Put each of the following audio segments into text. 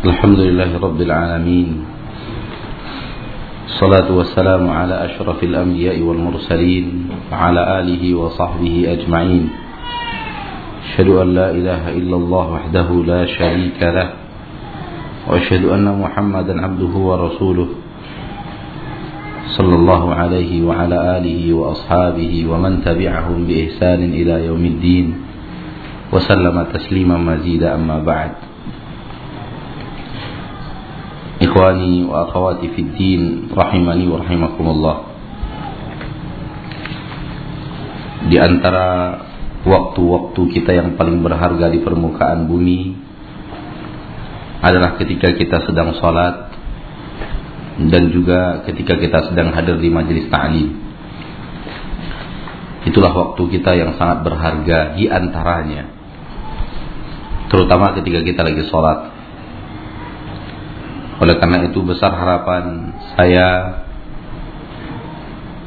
الحمد لله رب العالمين. الصلاة والسلام على أشرف الأنبياء والمرسلين وعلى آله وصحبه أجمعين. أشهد أن لا إله إلا الله وحده لا شريك له وأشهد أن محمدا عبده ورسوله صلى الله عليه وعلى آله وأصحابه ومن تبعهم بإحسان إلى يوم الدين وسلم تسليما مزيدا أما بعد. Wa akhwati fid din rahimani wa rahimakumullah. Di antara waktu-waktu kita yang paling berharga di permukaan bumi adalah ketika kita sedang sholat dan juga ketika kita sedang hadir di majelis ta'lim. Itulah waktu kita yang sangat berharga di antaranya. Terutama ketika kita lagi sholat oleh karena itu besar harapan saya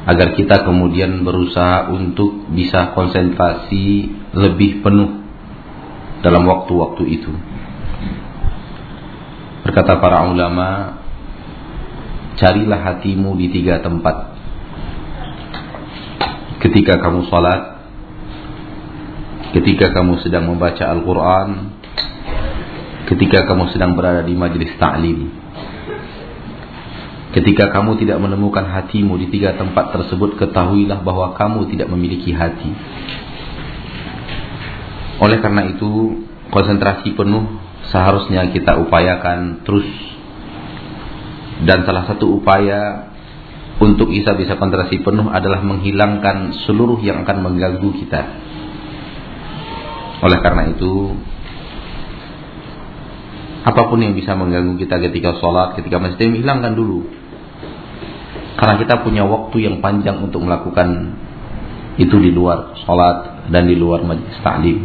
agar kita kemudian berusaha untuk bisa konsentrasi lebih penuh dalam waktu-waktu itu. Berkata para ulama, carilah hatimu di tiga tempat. Ketika kamu salat, ketika kamu sedang membaca Al-Quran, ketika kamu sedang berada di majelis ta'lim. Ketika kamu tidak menemukan hatimu di tiga tempat tersebut, ketahuilah bahwa kamu tidak memiliki hati. Oleh karena itu, konsentrasi penuh seharusnya kita upayakan terus. Dan salah satu upaya untuk bisa bisa konsentrasi penuh adalah menghilangkan seluruh yang akan mengganggu kita. Oleh karena itu, apa pun yang bisa mengganggu kita ketika sholat, ketika masjid, hilangkan dulu. Karena kita punya waktu yang panjang untuk melakukan itu di luar sholat dan di luar majlis ta'lim.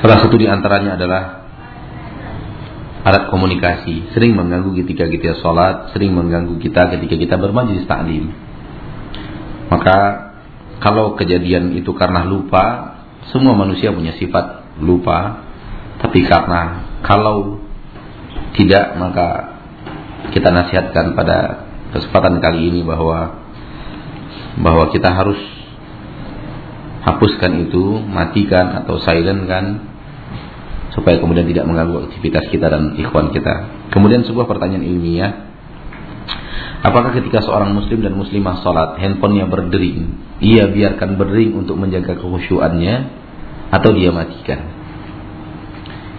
Salah satu di antaranya adalah alat komunikasi. Sering mengganggu ketika kita sholat, sering mengganggu kita ketika kita bermajlis ta'lim. Maka kalau kejadian itu karena lupa, semua manusia punya sifat lupa. Tapi karena kalau tidak maka kita nasihatkan pada kesempatan kali ini bahwa bahwa kita harus hapuskan itu, matikan atau silent kan supaya kemudian tidak mengganggu aktivitas kita dan ikhwan kita. Kemudian sebuah pertanyaan ilmiah, apakah ketika seorang muslim dan muslimah sholat handphonenya berdering, ia biarkan berdering untuk menjaga kekhusyuannya atau dia matikan?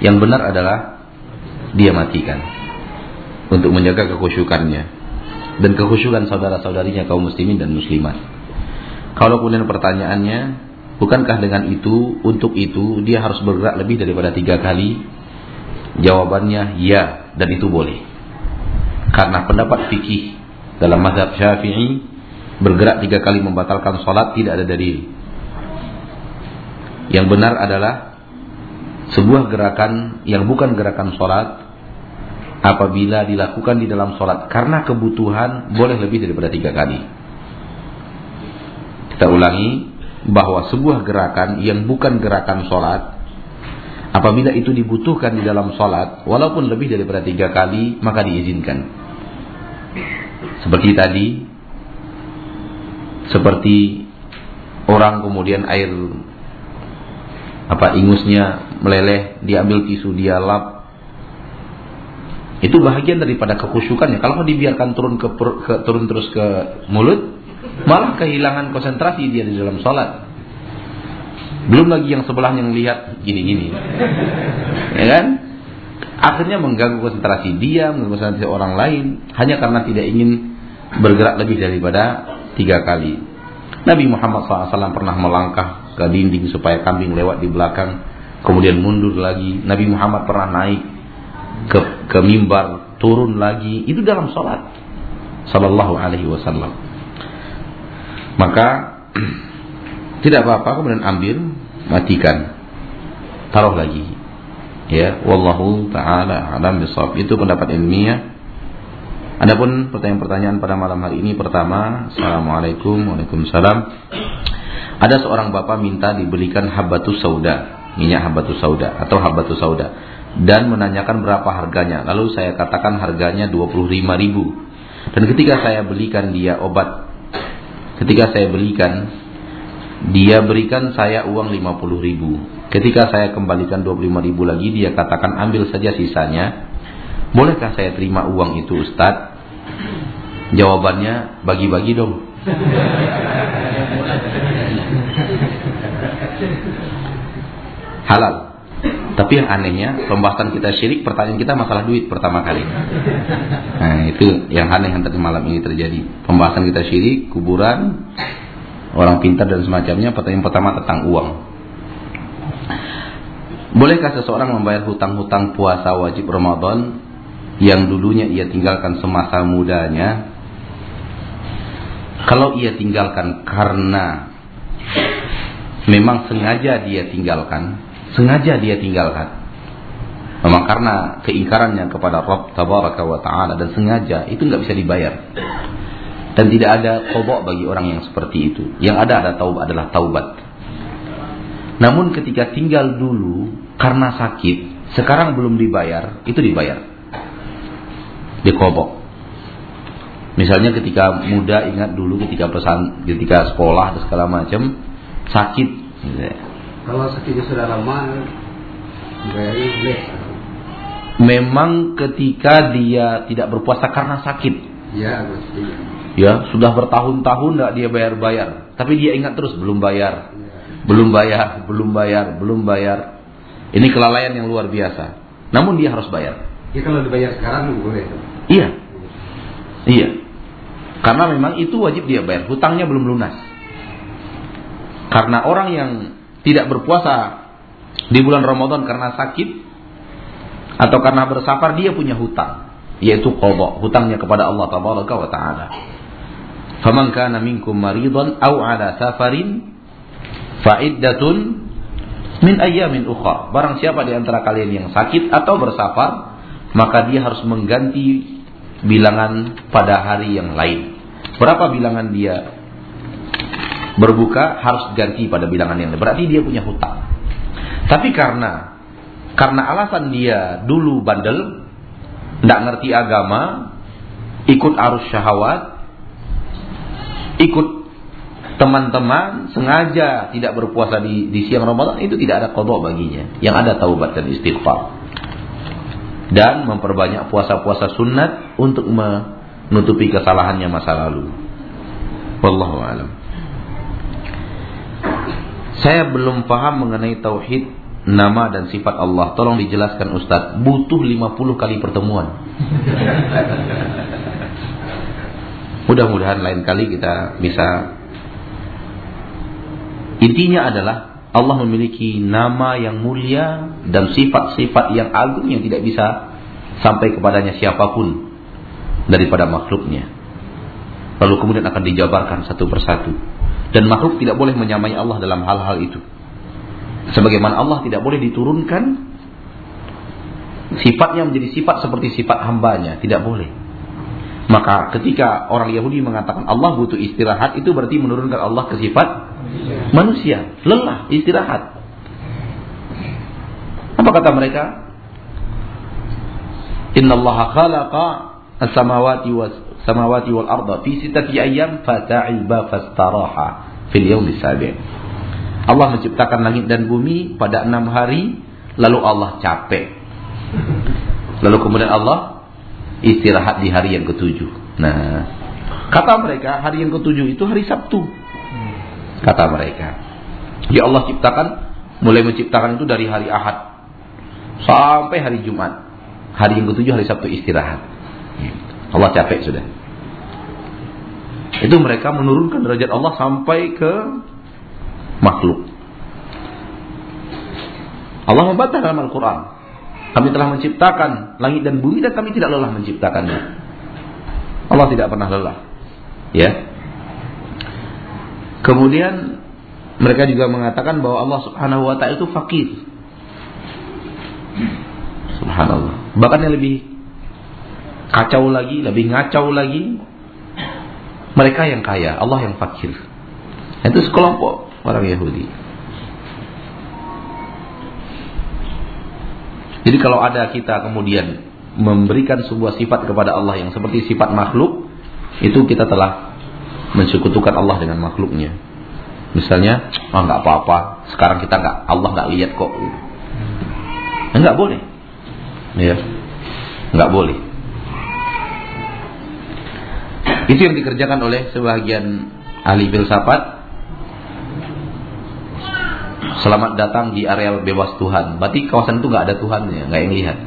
Yang benar adalah dia matikan untuk menjaga kekhusyukannya dan kekhusyukan saudara-saudarinya kaum muslimin dan muslimat. Kalau kemudian pertanyaannya, bukankah dengan itu, untuk itu dia harus bergerak lebih daripada tiga kali? Jawabannya ya, dan itu boleh. Karena pendapat fikih dalam mazhab syafi'i, bergerak tiga kali membatalkan sholat tidak ada dalil. Yang benar adalah sebuah gerakan yang bukan gerakan sholat apabila dilakukan di dalam sholat karena kebutuhan boleh lebih daripada tiga kali. Kita ulangi bahwa sebuah gerakan yang bukan gerakan sholat apabila itu dibutuhkan di dalam sholat walaupun lebih daripada tiga kali maka diizinkan. Seperti tadi, seperti orang kemudian air apa ingusnya meleleh, diambil tisu dia lap itu bahagian daripada kekhusyukannya. Kalau dibiarkan turun ke, ke turun terus ke mulut, malah kehilangan konsentrasi dia di dalam sholat. Belum lagi yang sebelahnya yang lihat gini-gini. Ya kan? Akhirnya mengganggu konsentrasi dia, mengganggu konsentrasi orang lain. Hanya karena tidak ingin bergerak lebih daripada tiga kali. Nabi Muhammad SAW pernah melangkah ke dinding supaya kambing lewat di belakang. Kemudian mundur lagi. Nabi Muhammad pernah naik ke, ke mimbar, turun lagi, itu dalam sholat. Sallallahu alaihi wasallam. Maka tidak apa-apa kemudian ambil, matikan. Taruh lagi. Ya, wallahu taala alam bisawab. Itu pendapat ilmiah. Adapun pertanyaan-pertanyaan pada malam hari ini pertama, Assalamualaikum Waalaikumsalam. Ada seorang bapak minta dibelikan habatus sauda minyak habatus sauda atau habatus sauda dan menanyakan berapa harganya. Lalu saya katakan harganya 25 ribu. Dan ketika saya belikan dia obat, ketika saya belikan, dia berikan saya uang 50 ribu. Ketika saya kembalikan 25 ribu lagi, dia katakan ambil saja sisanya. Bolehkah saya terima uang itu Ustadz? Jawabannya bagi-bagi dong. Halal. Tapi yang anehnya pembahasan kita syirik, pertanyaan kita masalah duit pertama kali. Nah, itu yang aneh yang tadi malam ini terjadi. Pembahasan kita syirik, kuburan, orang pintar dan semacamnya. Pertanyaan pertama tentang uang. Bolehkah seseorang membayar hutang-hutang puasa wajib Ramadan yang dulunya ia tinggalkan semasa mudanya? Kalau ia tinggalkan karena memang sengaja dia tinggalkan, sengaja dia tinggalkan. Memang karena keingkarannya kepada Rabb Tabaraka wa Ta'ala dan sengaja itu nggak bisa dibayar. Dan tidak ada kobok bagi orang yang seperti itu. Yang ada ada taubat adalah taubat. Namun ketika tinggal dulu karena sakit, sekarang belum dibayar, itu dibayar. Dikobok. Misalnya ketika muda ingat dulu ketika pesan ketika sekolah dan segala macam sakit. Kalau sakitnya sudah lama, boleh. Memang ketika dia tidak berpuasa karena sakit. Ya, pasti. Ya, sudah bertahun-tahun tidak dia bayar-bayar. Tapi dia ingat terus belum bayar. Ya. Belum bayar, belum bayar, belum bayar. Ini kelalaian yang luar biasa. Namun dia harus bayar. Ya kalau dibayar sekarang boleh. Iya. Iya. Karena memang itu wajib dia bayar. Hutangnya belum lunas. Karena orang yang tidak berpuasa di bulan Ramadan karena sakit atau karena bersafar dia punya hutang yaitu qadha hutangnya kepada Allah tabaraka wa taala. Faman kana minkum maridan aw ala safarin fa'iddatun min ayyamin ukhra. Barang siapa di antara kalian yang sakit atau bersafar, maka dia harus mengganti bilangan pada hari yang lain. Berapa bilangan dia berbuka harus ganti pada bilangan yang lain. Berarti dia punya hutang. Tapi karena karena alasan dia dulu bandel, tidak ngerti agama, ikut arus syahwat, ikut teman-teman sengaja tidak berpuasa di, di siang Ramadan itu tidak ada kodok baginya. Yang ada taubat dan istighfar. Dan memperbanyak puasa-puasa sunat untuk menutupi kesalahannya masa lalu. Wallahu alam. Saya belum paham mengenai tauhid nama dan sifat Allah. Tolong dijelaskan Ustaz. Butuh 50 kali pertemuan. Mudah-mudahan lain kali kita bisa Intinya adalah Allah memiliki nama yang mulia dan sifat-sifat yang agung yang tidak bisa sampai kepadanya siapa pun daripada makhluknya. Lalu kemudian akan dijabarkan satu persatu. Dan makhluk tidak boleh menyamai Allah dalam hal-hal itu. Sebagaimana Allah tidak boleh diturunkan sifatnya menjadi sifat seperti sifat hambanya. Tidak boleh. Maka ketika orang Yahudi mengatakan Allah butuh istirahat, itu berarti menurunkan Allah ke sifat manusia, lelah, istirahat. Apa kata mereka? Inna Allah khalaqa as-samawati was samawati wal arda fi sittati ayyam fata'iba fastaraha fil yawmi sabi'. Allah menciptakan langit dan bumi pada enam hari, lalu Allah capek. Lalu kemudian Allah istirahat di hari yang ketujuh. Nah, kata mereka hari yang ketujuh itu hari Sabtu kata mereka. Ya Allah ciptakan, mulai menciptakan itu dari hari Ahad sampai hari Jumat. Hari yang ketujuh hari Sabtu istirahat. Allah capek sudah. Itu mereka menurunkan derajat Allah sampai ke makhluk. Allah membantah dalam Al-Quran. Kami telah menciptakan langit dan bumi dan kami tidak lelah menciptakannya. Allah tidak pernah lelah. Ya, Kemudian mereka juga mengatakan bahwa Allah Subhanahu wa taala itu fakir. Subhanallah. Bahkan yang lebih kacau lagi, lebih ngacau lagi mereka yang kaya, Allah yang fakir. Itu sekelompok orang Yahudi. Jadi kalau ada kita kemudian memberikan sebuah sifat kepada Allah yang seperti sifat makhluk, itu kita telah mensekutukan Allah dengan makhluknya. Misalnya, oh nggak apa-apa, sekarang kita nggak Allah nggak lihat kok. Enggak boleh. Ya. Enggak boleh. Itu yang dikerjakan oleh sebagian ahli filsafat. Selamat datang di areal bebas Tuhan. Berarti kawasan itu nggak ada Tuhannya, nggak yang lihat.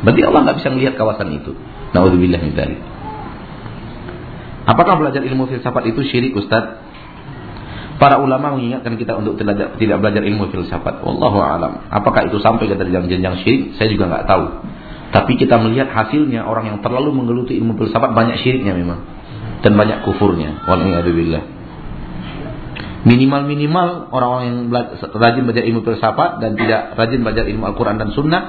Berarti Allah nggak bisa melihat kawasan itu. Naudzubillah Apakah belajar ilmu filsafat itu syirik Ustaz? Para ulama mengingatkan kita untuk tidak, tidak belajar ilmu filsafat. Wallahu alam. Apakah itu sampai ke jenjang-jenjang syirik? Saya juga nggak tahu. Tapi kita melihat hasilnya orang yang terlalu menggeluti ilmu filsafat banyak syiriknya memang dan banyak kufurnya. Waliyadzubillah. Minimal-minimal orang-orang yang rajin belajar ilmu filsafat dan tidak rajin belajar ilmu Al-Qur'an dan Sunnah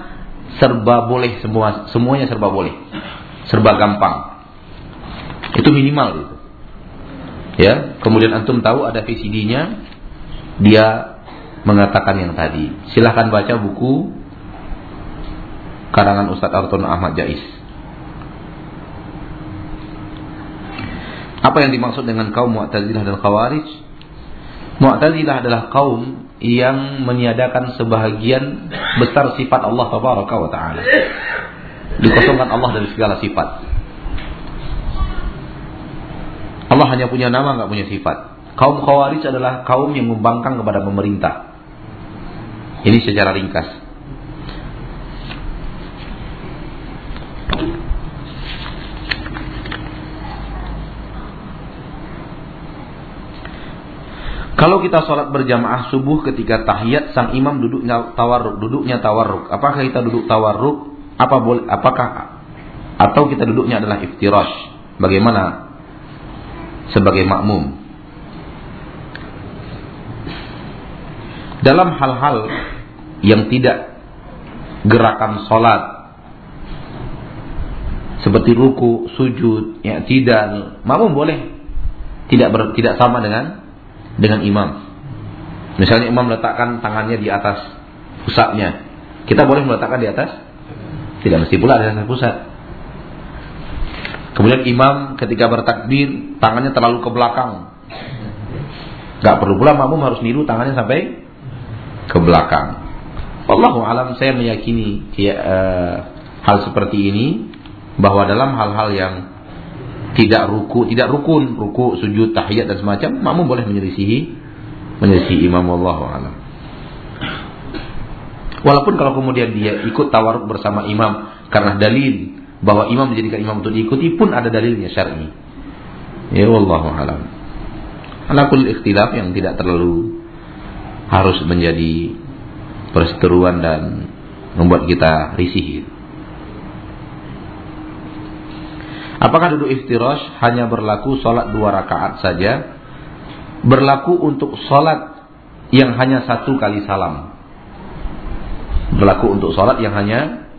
serba boleh semua semuanya serba boleh. Serba gampang. Itu minimal itu. Ya, kemudian antum tahu ada VCD-nya, dia mengatakan yang tadi. Silahkan baca buku karangan Ustadz Arton Ahmad Jais. Apa yang dimaksud dengan kaum Mu'tazilah dan Khawarij? Mu'tazilah adalah kaum yang meniadakan sebahagian besar sifat Allah Tabaraka wa taala. Dikosongkan Allah dari segala sifat. Allah hanya punya nama nggak punya sifat. Kaum Khawarij adalah kaum yang membangkang kepada pemerintah. Ini secara ringkas. Kalau kita sholat berjamaah subuh ketika tahiyat sang imam duduknya tawarruk, duduknya tawarruk. Apakah kita duduk tawarruk? Apa boleh? Apakah atau kita duduknya adalah iftirash? Bagaimana sebagai makmum. Dalam hal-hal yang tidak gerakan sholat seperti ruku, sujud, ya tidak, makmum boleh tidak ber, tidak sama dengan dengan imam. Misalnya imam meletakkan tangannya di atas pusatnya, kita boleh meletakkan di atas? Tidak mesti pula di atas pusat. Kemudian imam ketika bertakbir tangannya terlalu ke belakang. Gak perlu pula makmum harus niru tangannya sampai ke belakang. Allahu alam saya meyakini ya, uh, hal seperti ini bahwa dalam hal-hal yang tidak ruku, tidak rukun, ruku, sujud, tahiyat dan semacam, makmum boleh menyelisihi menyelisihi imam Allahu alam. Walaupun kalau kemudian dia ikut tawaruk bersama imam karena dalil bahwa imam menjadikan imam untuk diikuti pun ada dalilnya syar'i. Ya wallahu alam. Alakul ikhtilaf yang tidak terlalu harus menjadi perseteruan dan membuat kita risih. Apakah duduk iftirash hanya berlaku sholat dua rakaat saja? Berlaku untuk sholat yang hanya satu kali salam. Berlaku untuk sholat yang hanya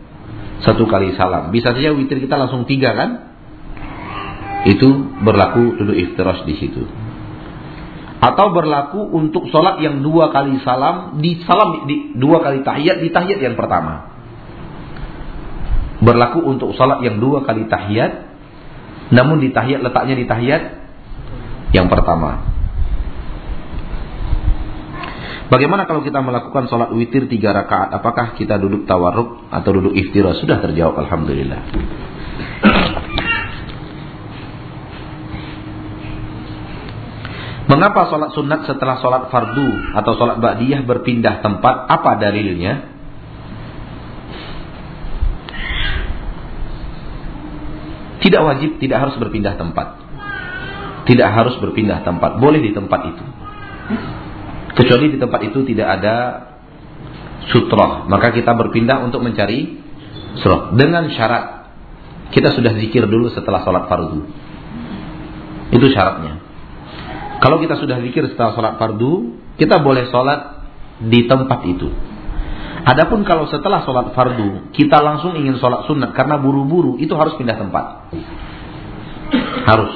satu kali salam. Bisa saja witir kita langsung tiga kan? Itu berlaku duduk iftirash di situ. Atau berlaku untuk sholat yang dua kali salam di salam di dua kali tahiyat di tahiyat yang pertama. Berlaku untuk sholat yang dua kali tahiyat, namun di tahiyat letaknya di tahiyat yang pertama. Bagaimana kalau kita melakukan sholat witir tiga rakaat? Apakah kita duduk tawarruk atau duduk iftirash? Sudah terjawab, alhamdulillah. Mengapa sholat sunat setelah sholat fardu atau sholat ba'diyah berpindah tempat? Apa dalilnya? Tidak wajib, tidak harus berpindah tempat. Tidak harus berpindah tempat, boleh di tempat itu. Kecuali di tempat itu tidak ada sutroh. Maka kita berpindah untuk mencari sutroh. Dengan syarat. Kita sudah zikir dulu setelah sholat fardu. Itu syaratnya. Kalau kita sudah zikir setelah sholat fardu, kita boleh sholat di tempat itu. Adapun kalau setelah sholat fardu, kita langsung ingin sholat sunat karena buru-buru, itu harus pindah tempat. Harus.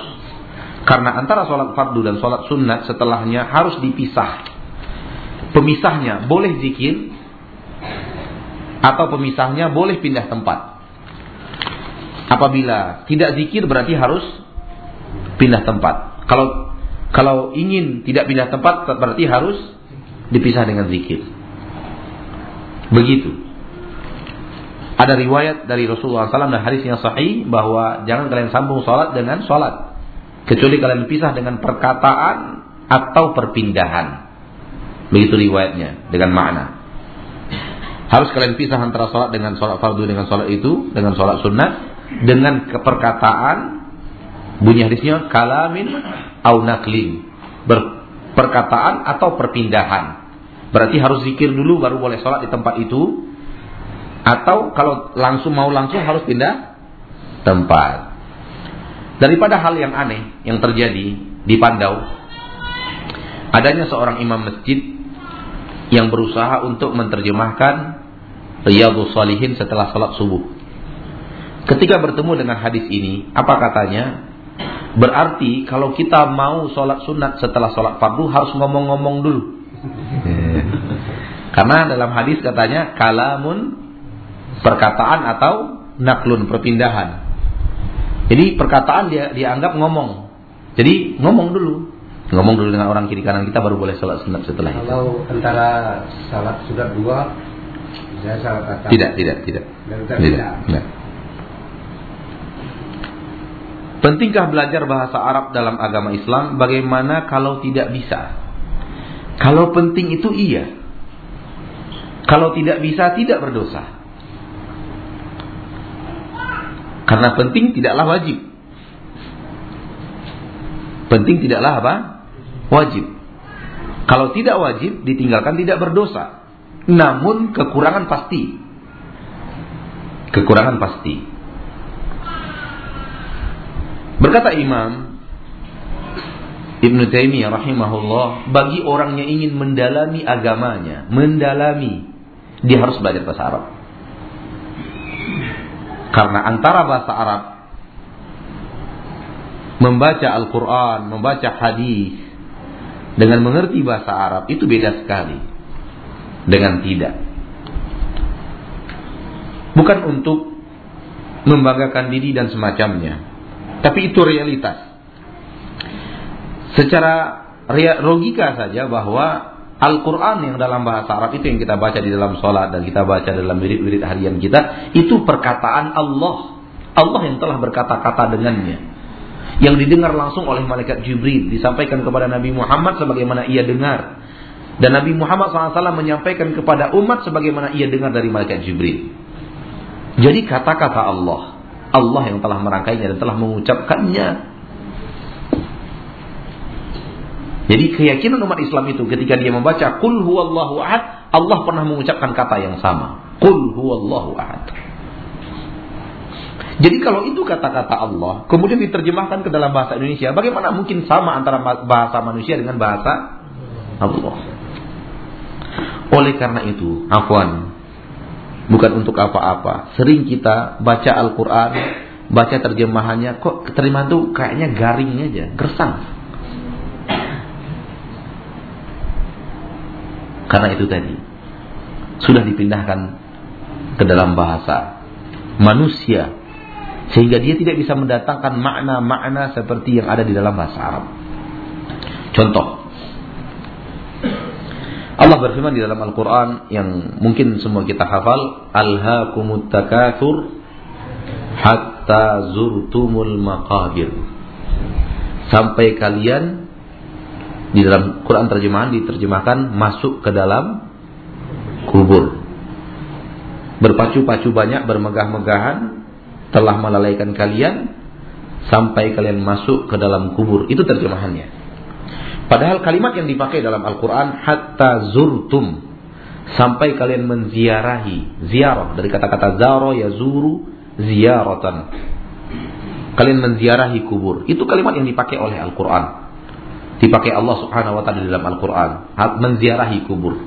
Karena antara sholat fardu dan sholat sunat setelahnya harus dipisah pemisahnya boleh zikir atau pemisahnya boleh pindah tempat. Apabila tidak zikir berarti harus pindah tempat. Kalau kalau ingin tidak pindah tempat berarti harus dipisah dengan zikir. Begitu. Ada riwayat dari Rasulullah SAW dan hadis yang sahih bahwa jangan kalian sambung sholat dengan sholat. Kecuali kalian pisah dengan perkataan atau perpindahan. Begitu riwayatnya dengan makna. Harus kalian pisah antara sholat dengan sholat fardu dengan sholat itu, dengan sholat sunnah, dengan keperkataan bunyi hadisnya kalamin au naklin. Perkataan atau perpindahan. Berarti harus zikir dulu baru boleh sholat di tempat itu atau kalau langsung mau langsung harus pindah tempat. Daripada hal yang aneh yang terjadi di Pandau, adanya seorang imam masjid yang berusaha untuk menerjemahkan Riyadhus Salihin setelah salat subuh. Ketika bertemu dengan hadis ini, apa katanya? Berarti kalau kita mau sholat sunat setelah sholat fardu harus ngomong-ngomong dulu. Karena dalam hadis katanya kalamun perkataan atau naklun perpindahan. Jadi perkataan dia dianggap ngomong. Jadi ngomong dulu. Ngomong dulu dengan orang kiri kanan kita baru boleh salat sunat setelah itu. Kalau antara salat sudah dua, saya salat. Tidak, tidak, tidak. Tidak. tidak. tidak. Pentingkah belajar bahasa Arab dalam agama Islam? Bagaimana kalau tidak bisa? Kalau penting itu iya. Kalau tidak bisa tidak berdosa. Karena penting tidaklah wajib. Penting tidaklah apa? Wajib. Kalau tidak wajib, ditinggalkan tidak berdosa. Namun kekurangan pasti. Kekurangan pasti. Berkata Imam Ibn Taimiyah rahimahullah, bagi orang yang ingin mendalami agamanya, mendalami, dia harus belajar bahasa Arab. Karena antara bahasa Arab membaca Al-Quran, membaca hadis dengan mengerti bahasa Arab itu beda sekali dengan tidak. Bukan untuk membanggakan diri dan semacamnya, tapi itu realitas. Secara logika saja bahwa Al-Quran yang dalam bahasa Arab itu yang kita baca di dalam sholat dan kita baca dalam wirid-wirid harian kita itu perkataan Allah. Allah yang telah berkata-kata dengannya. Yang didengar langsung oleh malaikat Jibril disampaikan kepada Nabi Muhammad sebagaimana ia dengar. Dan Nabi Muhammad SAW menyampaikan kepada umat sebagaimana ia dengar dari malaikat Jibril. Jadi kata-kata Allah. Allah yang telah merangkainya dan telah mengucapkannya Jadi keyakinan umat Islam itu ketika dia membaca Qul huwallahu ahad, Allah pernah mengucapkan kata yang sama. Qul huwallahu ahad. Jadi kalau itu kata-kata Allah, kemudian diterjemahkan ke dalam bahasa Indonesia, bagaimana mungkin sama antara bahasa manusia dengan bahasa Allah? Oleh karena itu, afwan, bukan untuk apa-apa. Sering kita baca Al-Quran, baca terjemahannya, kok terima tuh kayaknya garing aja, gersang. Karena itu tadi sudah dipindahkan ke dalam bahasa manusia sehingga dia tidak bisa mendatangkan makna-makna seperti yang ada di dalam bahasa Arab. Contoh Allah berfirman di dalam Al-Quran yang mungkin semua kita hafal Alhaakumut takathur hatta zurtumul maqabir Sampai kalian di dalam Quran terjemahan diterjemahkan masuk ke dalam kubur. Berpacu-pacu banyak, bermegah-megahan, telah melalaikan kalian sampai kalian masuk ke dalam kubur. Itu terjemahannya. Padahal kalimat yang dipakai dalam Al-Quran hatta zurtum sampai kalian menziarahi ziarah dari kata-kata zaro ya zuru ziaratan kalian menziarahi kubur itu kalimat yang dipakai oleh Al-Quran dipakai Allah Subhanahu wa taala dalam Al-Qur'an, menziarahi kubur.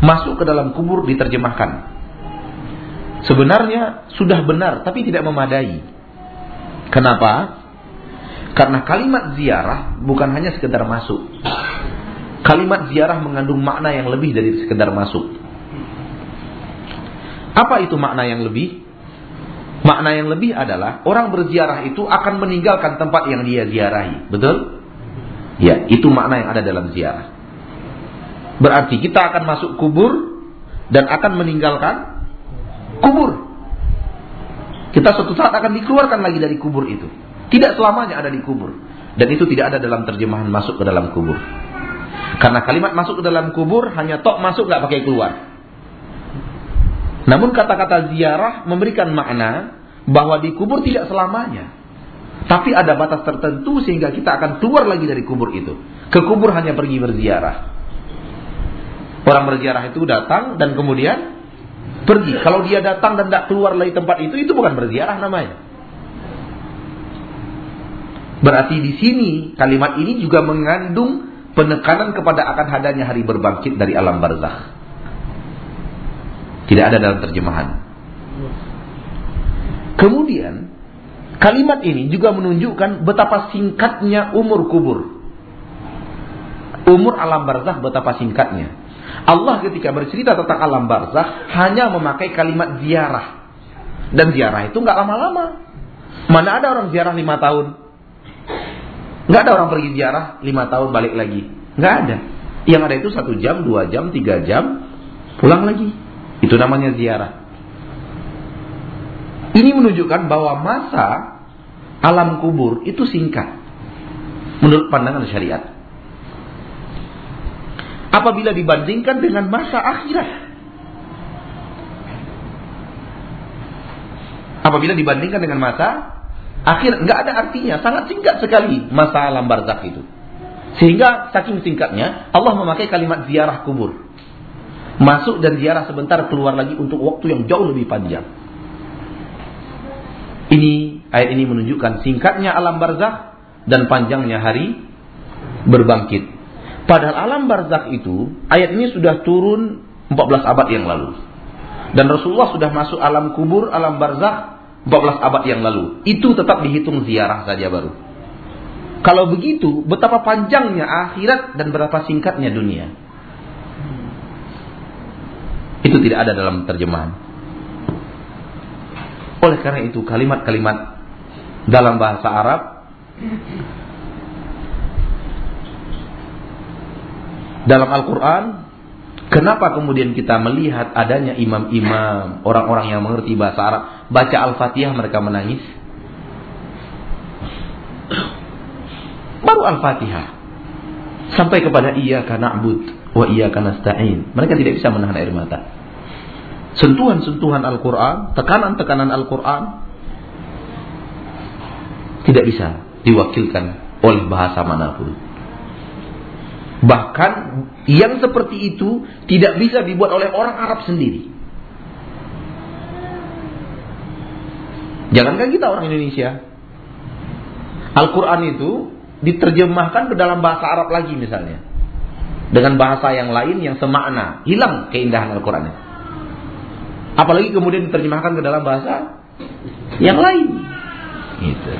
Masuk ke dalam kubur diterjemahkan. Sebenarnya sudah benar tapi tidak memadai. Kenapa? Karena kalimat ziarah bukan hanya sekedar masuk. Kalimat ziarah mengandung makna yang lebih dari sekedar masuk. Apa itu makna yang lebih? Makna yang lebih adalah orang berziarah itu akan meninggalkan tempat yang dia ziarahi. Betul? Ya, itu makna yang ada dalam ziarah. Berarti kita akan masuk kubur dan akan meninggalkan kubur. Kita suatu saat akan dikeluarkan lagi dari kubur itu. Tidak selamanya ada di kubur. Dan itu tidak ada dalam terjemahan masuk ke dalam kubur. Karena kalimat masuk ke dalam kubur hanya tok masuk nggak pakai keluar. Namun kata-kata ziarah memberikan makna bahwa di kubur tidak selamanya. Tapi ada batas tertentu sehingga kita akan keluar lagi dari kubur itu. Ke kubur hanya pergi berziarah. Orang berziarah itu datang dan kemudian pergi. Kalau dia datang dan tidak keluar dari tempat itu, itu bukan berziarah namanya. Berarti di sini kalimat ini juga mengandung penekanan kepada akan hadanya hari berbangkit dari alam barzakh. Tidak ada dalam terjemahan. Kemudian kalimat ini juga menunjukkan betapa singkatnya umur kubur. Umur alam barzakh betapa singkatnya. Allah ketika bercerita tentang alam barzakh hanya memakai kalimat ziarah. Dan ziarah itu nggak lama-lama. Mana ada orang ziarah lima tahun? Nggak ada orang pergi ziarah lima tahun balik lagi. Nggak ada. Yang ada itu satu jam, dua jam, tiga jam, pulang lagi. Itu namanya ziarah. Ini menunjukkan bahwa masa alam kubur itu singkat. Menurut pandangan syariat. Apabila dibandingkan dengan masa akhirat. Apabila dibandingkan dengan masa akhir, nggak ada artinya, sangat singkat sekali masa alam barzakh itu. Sehingga saking singkatnya Allah memakai kalimat ziarah kubur. Masuk dan ziarah sebentar keluar lagi untuk waktu yang jauh lebih panjang. Ini ayat ini menunjukkan singkatnya alam barzakh dan panjangnya hari berbangkit. Padahal alam barzakh itu ayat ini sudah turun 14 abad yang lalu. Dan Rasulullah sudah masuk alam kubur, alam barzakh 14 abad yang lalu. Itu tetap dihitung ziarah saja baru. Kalau begitu, betapa panjangnya akhirat dan berapa singkatnya dunia. Itu tidak ada dalam terjemahan. Oleh karena itu kalimat-kalimat dalam bahasa Arab dalam Al-Quran Kenapa kemudian kita melihat adanya imam-imam, orang-orang yang mengerti bahasa Arab, baca Al-Fatihah mereka menangis? Baru Al-Fatihah. Sampai kepada iya karena abud wa iyyaka nasta'in. Mereka tidak bisa menahan air mata. Sentuhan-sentuhan Al-Qur'an, tekanan-tekanan Al-Qur'an tidak bisa diwakilkan oleh bahasa mana pun. Bahkan yang seperti itu tidak bisa dibuat oleh orang Arab sendiri. Jangankan kita orang Indonesia. Al-Quran itu diterjemahkan ke dalam bahasa Arab lagi misalnya dengan bahasa yang lain yang semakna, hilang keindahan Al-Qur'an. Apalagi kemudian diterjemahkan ke dalam bahasa yang lain. Gitu.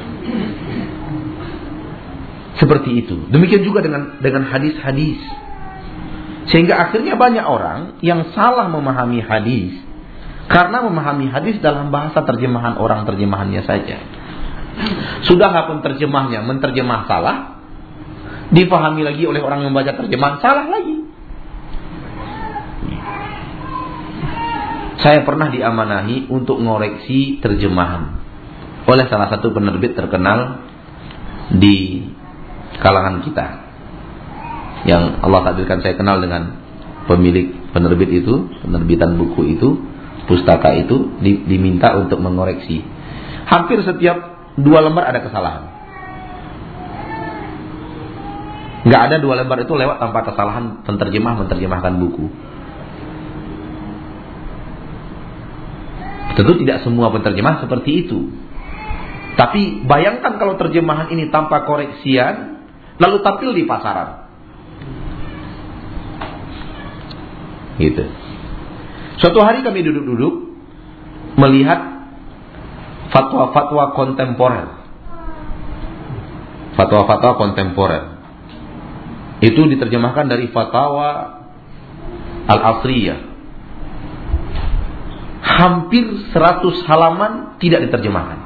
Seperti itu. Demikian juga dengan dengan hadis-hadis. Sehingga akhirnya banyak orang yang salah memahami hadis karena memahami hadis dalam bahasa terjemahan orang terjemahannya saja. Sudah pun terjemahnya menterjemah salah, dipahami lagi oleh orang yang membaca terjemahan salah lagi. Saya pernah diamanahi untuk ngoreksi terjemahan oleh salah satu penerbit terkenal di kalangan kita. Yang Allah takdirkan saya kenal dengan pemilik penerbit itu, penerbitan buku itu, pustaka itu diminta untuk mengoreksi. Hampir setiap dua lembar ada kesalahan. Nggak ada dua lembar itu lewat tanpa kesalahan penterjemah menerjemahkan buku. Tentu tidak semua penterjemah seperti itu. Tapi bayangkan kalau terjemahan ini tanpa koreksian, lalu tampil di pasaran. Gitu. Suatu hari kami duduk-duduk melihat fatwa-fatwa kontemporer. Fatwa-fatwa kontemporer. Itu diterjemahkan dari fatwa Al-Asriyah. Hampir 100 halaman tidak diterjemahkan.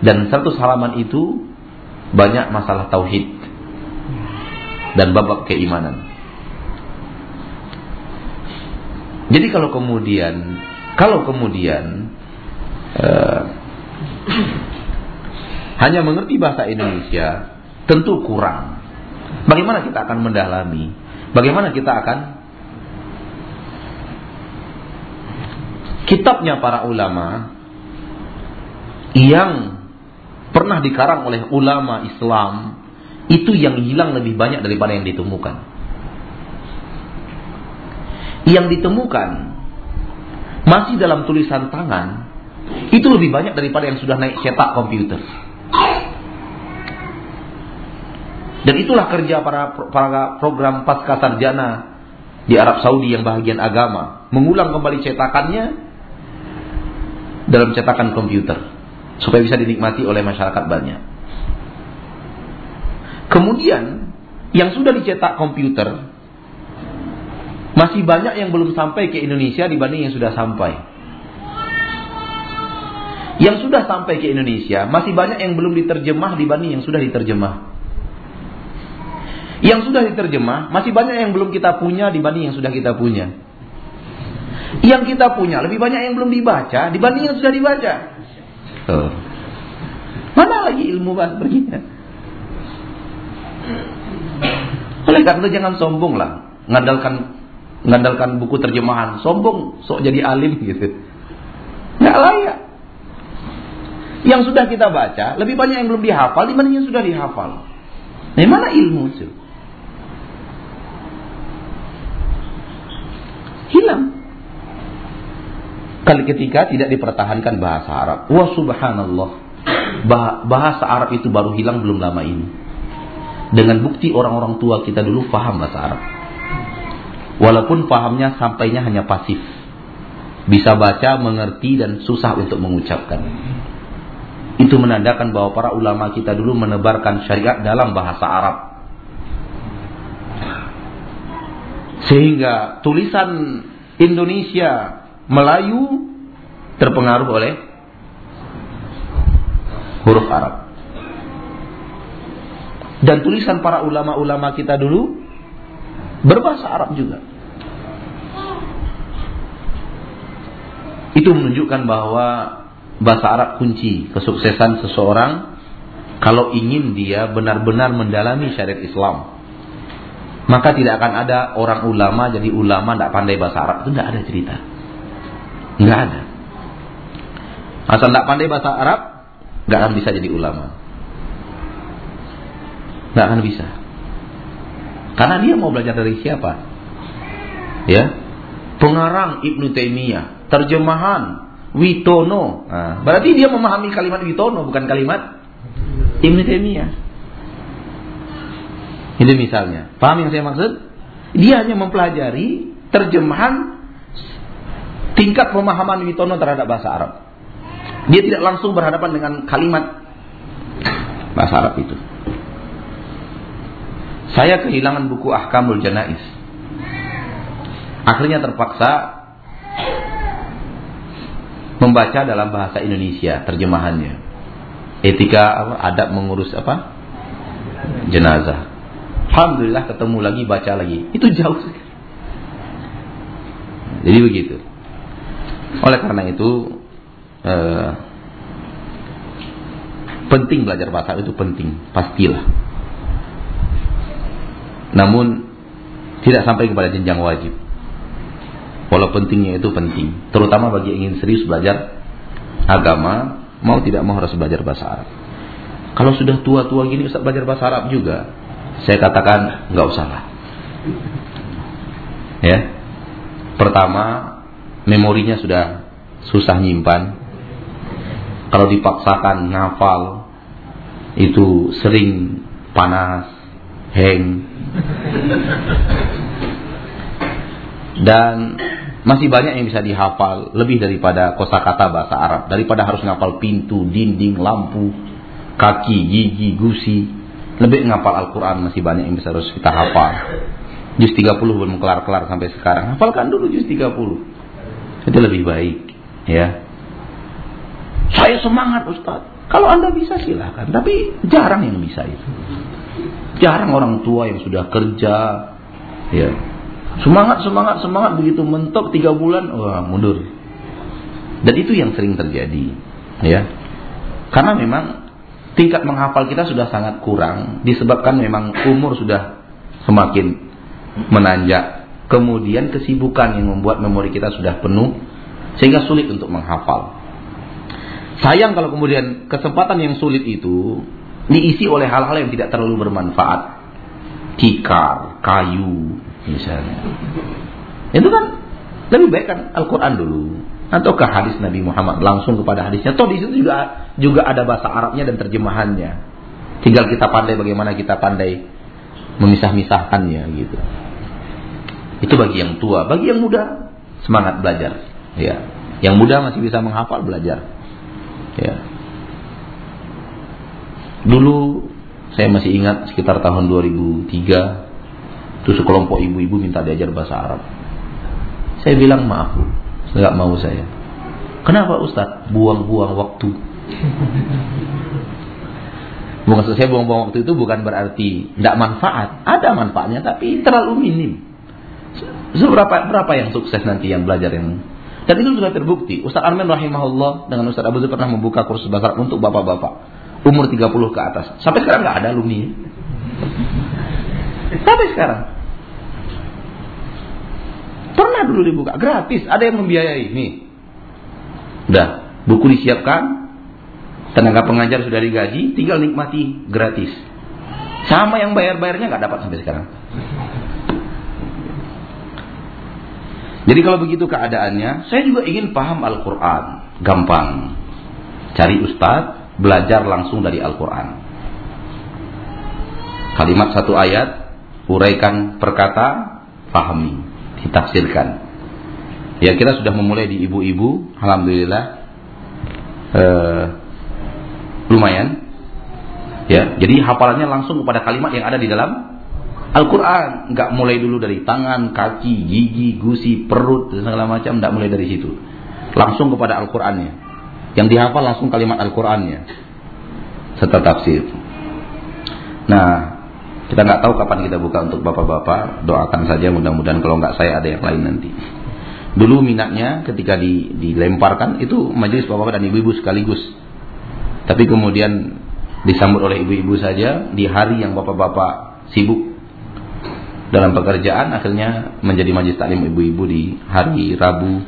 Dan 100 halaman itu banyak masalah tauhid dan babak keimanan. Jadi kalau kemudian kalau kemudian uh, hanya mengerti bahasa Indonesia tentu kurang. Bagaimana kita akan mendalami? Bagaimana kita akan kitabnya para ulama yang pernah dikarang oleh ulama Islam itu yang hilang lebih banyak daripada yang ditemukan. Yang ditemukan masih dalam tulisan tangan itu lebih banyak daripada yang sudah naik cetak komputer. Dan itulah kerja para para program pasca sarjana di Arab Saudi yang bahagian agama, mengulang kembali cetakannya dalam cetakan komputer supaya bisa dinikmati oleh masyarakat banyak. Kemudian yang sudah dicetak komputer masih banyak yang belum sampai ke Indonesia dibanding yang sudah sampai. Yang sudah sampai ke Indonesia masih banyak yang belum diterjemah dibanding yang sudah diterjemah. Yang sudah diterjemah masih banyak yang belum kita punya dibanding yang sudah kita punya. Yang kita punya lebih banyak yang belum dibaca dibanding yang sudah dibaca. Tuh. Mana lagi ilmu bahas begini? Oleh karena itu jangan sombong lah, ngandalkan ngandalkan buku terjemahan, sombong sok jadi alim gitu. Nggak layak. Yang sudah kita baca lebih banyak yang belum dihafal dibanding yang sudah dihafal. Nah, mana ilmu itu? Hilang. Kali ketika tidak dipertahankan bahasa Arab. Wah subhanallah. Bahasa Arab itu baru hilang belum lama ini. Dengan bukti orang-orang tua kita dulu faham bahasa Arab. Walaupun fahamnya sampainya hanya pasif. Bisa baca, mengerti, dan susah untuk mengucapkan. Itu menandakan bahwa para ulama kita dulu menebarkan syariat dalam bahasa Arab. Sehingga tulisan Indonesia Melayu terpengaruh oleh huruf Arab. Dan tulisan para ulama-ulama kita dulu berbahasa Arab juga. Itu menunjukkan bahwa bahasa Arab kunci kesuksesan seseorang kalau ingin dia benar-benar mendalami syariat Islam. Maka tidak akan ada orang ulama jadi ulama tidak pandai bahasa Arab itu tidak ada cerita. Nggak ada. Asal tidak pandai bahasa Arab, nggak akan bisa jadi ulama. Nggak akan bisa. Karena dia mau belajar dari siapa? Ya, pengarang Ibnu Taimiyah, terjemahan Witono. Nah, berarti dia memahami kalimat Witono bukan kalimat Ibnu Taimiyah. Ini misalnya. Paham yang saya maksud? Dia hanya mempelajari terjemahan tingkat pemahaman Witono terhadap bahasa Arab. Dia tidak langsung berhadapan dengan kalimat bahasa Arab itu. Saya kehilangan buku Ahkamul Janais. Akhirnya terpaksa membaca dalam bahasa Indonesia terjemahannya. Etika apa? Adab mengurus apa? Jenazah. Alhamdulillah ketemu lagi baca lagi. Itu jauh sekali. Jadi begitu. Oleh karena itu eh, penting belajar bahasa itu penting, pastilah. Namun tidak sampai kepada jenjang wajib. Walau pentingnya itu penting, terutama bagi yang ingin serius belajar agama, mau tidak mau harus belajar bahasa Arab. Kalau sudah tua-tua gini Ustaz belajar bahasa Arab juga, saya katakan nggak usah lah. Ya. Pertama, memorinya sudah susah nyimpan. Kalau dipaksakan ngafal itu sering panas, hang. Dan masih banyak yang bisa dihafal lebih daripada kosakata bahasa Arab, daripada harus ngafal pintu, dinding, lampu, kaki, gigi, gusi. Lebih ngafal Al-Qur'an masih banyak yang bisa harus kita hafal. Juz 30 belum kelar-kelar sampai sekarang. Hafalkan dulu juz 30. Itu lebih baik, ya. Saya semangat Ustaz. Kalau Anda bisa silahkan, tapi jarang yang bisa itu. Jarang orang tua yang sudah kerja, ya. Semangat, semangat, semangat begitu mentok tiga bulan, wah mundur. Dan itu yang sering terjadi, ya. Karena memang tingkat menghafal kita sudah sangat kurang disebabkan memang umur sudah semakin menanjak. Kemudian kesibukan yang membuat memori kita sudah penuh sehingga sulit untuk menghafal. Sayang kalau kemudian kesempatan yang sulit itu diisi oleh hal-hal yang tidak terlalu bermanfaat. Tikar, kayu, misalnya. Itu kan lebih baik kan Al-Quran dulu atau ke hadis Nabi Muhammad langsung kepada hadisnya. Toh di situ juga juga ada bahasa Arabnya dan terjemahannya. Tinggal kita pandai bagaimana kita pandai memisah-misahkannya gitu. Itu bagi yang tua, bagi yang muda semangat belajar. Ya. Yang muda masih bisa menghafal belajar. Ya. Dulu saya masih ingat sekitar tahun 2003 itu sekelompok ibu-ibu minta diajar bahasa Arab. Saya bilang maaf nggak mau saya. Kenapa Ustadz? Buang-buang waktu. Bukan saya buang-buang waktu itu bukan berarti tidak manfaat. Ada manfaatnya tapi terlalu minim. Seberapa berapa yang sukses nanti yang belajar yang dan itu sudah terbukti. Ustaz Armin rahimahullah dengan Ustaz Abu Zul pernah membuka kursus bahasa untuk bapak-bapak umur 30 ke atas. Sampai sekarang nggak ada alumni. Sampai sekarang. Pernah dulu dibuka gratis, ada yang membiayai. Nih. Udah, buku disiapkan, tenaga pengajar sudah digaji, tinggal nikmati gratis. Sama yang bayar-bayarnya nggak dapat sampai sekarang. Jadi kalau begitu keadaannya, saya juga ingin paham Al-Quran. Gampang. Cari ustadz, belajar langsung dari Al-Quran. Kalimat satu ayat, uraikan perkata, pahami, ditafsirkan. Ya kita sudah memulai di ibu-ibu, Alhamdulillah. Eh, lumayan. Ya, jadi hafalannya langsung kepada kalimat yang ada di dalam Al-Quran nggak mulai dulu dari tangan, kaki, gigi, gusi, perut dan segala macam, nggak mulai dari situ. Langsung kepada Al-Qurannya. Yang dihafal langsung kalimat Al-Qurannya serta tafsir. Nah, kita nggak tahu kapan kita buka untuk bapak-bapak. Doakan saja mudah-mudahan kalau nggak saya ada yang lain nanti. Dulu minatnya ketika di, dilemparkan itu majelis bapak-bapak dan ibu-ibu sekaligus. Tapi kemudian disambut oleh ibu-ibu saja di hari yang bapak-bapak sibuk dalam pekerjaan akhirnya menjadi majlis taklim ibu-ibu di hari Rabu.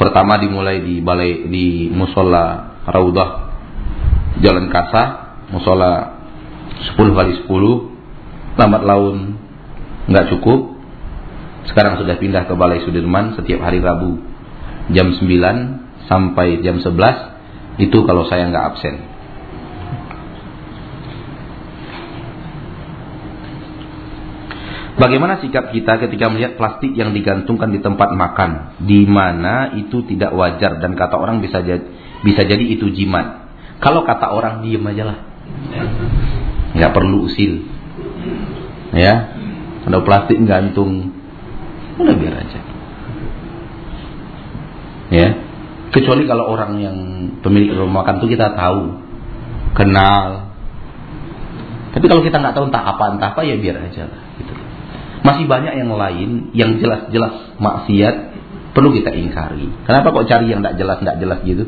Pertama dimulai di balai di musola Raudah Jalan Kasa musola 10 kali 10 lambat laun nggak cukup. Sekarang sudah pindah ke Balai Sudirman setiap hari Rabu jam 9 sampai jam 11 itu kalau saya nggak absen Bagaimana sikap kita ketika melihat plastik yang digantungkan di tempat makan, di mana itu tidak wajar dan kata orang bisa jadi, bisa jadi itu jimat. Kalau kata orang diem aja lah, nggak perlu usil, ya. Ada plastik gantung, udah biar aja, ya. Kecuali kalau orang yang pemilik rumah makan itu kita tahu, kenal. Tapi kalau kita nggak tahu entah apa entah apa ya biar aja lah. Masih banyak yang lain yang jelas-jelas maksiat perlu kita ingkari. Kenapa kok cari yang tidak jelas tidak jelas gitu?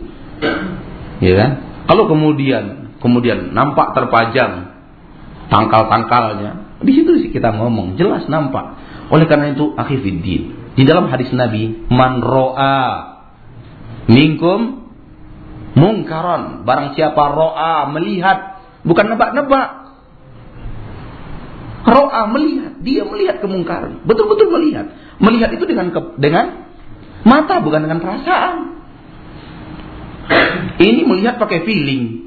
Ya kan? Kalau kemudian kemudian nampak terpajang tangkal-tangkalnya, di situ sih kita ngomong jelas nampak. Oleh karena itu akhifiddin. Di dalam hadis Nabi, man ro'a minkum mungkaron. Barang siapa ro'a melihat, bukan nebak-nebak, Ro'a melihat, dia melihat kemungkaran. Betul-betul melihat. Melihat itu dengan ke, dengan mata bukan dengan perasaan. Ini melihat pakai feeling.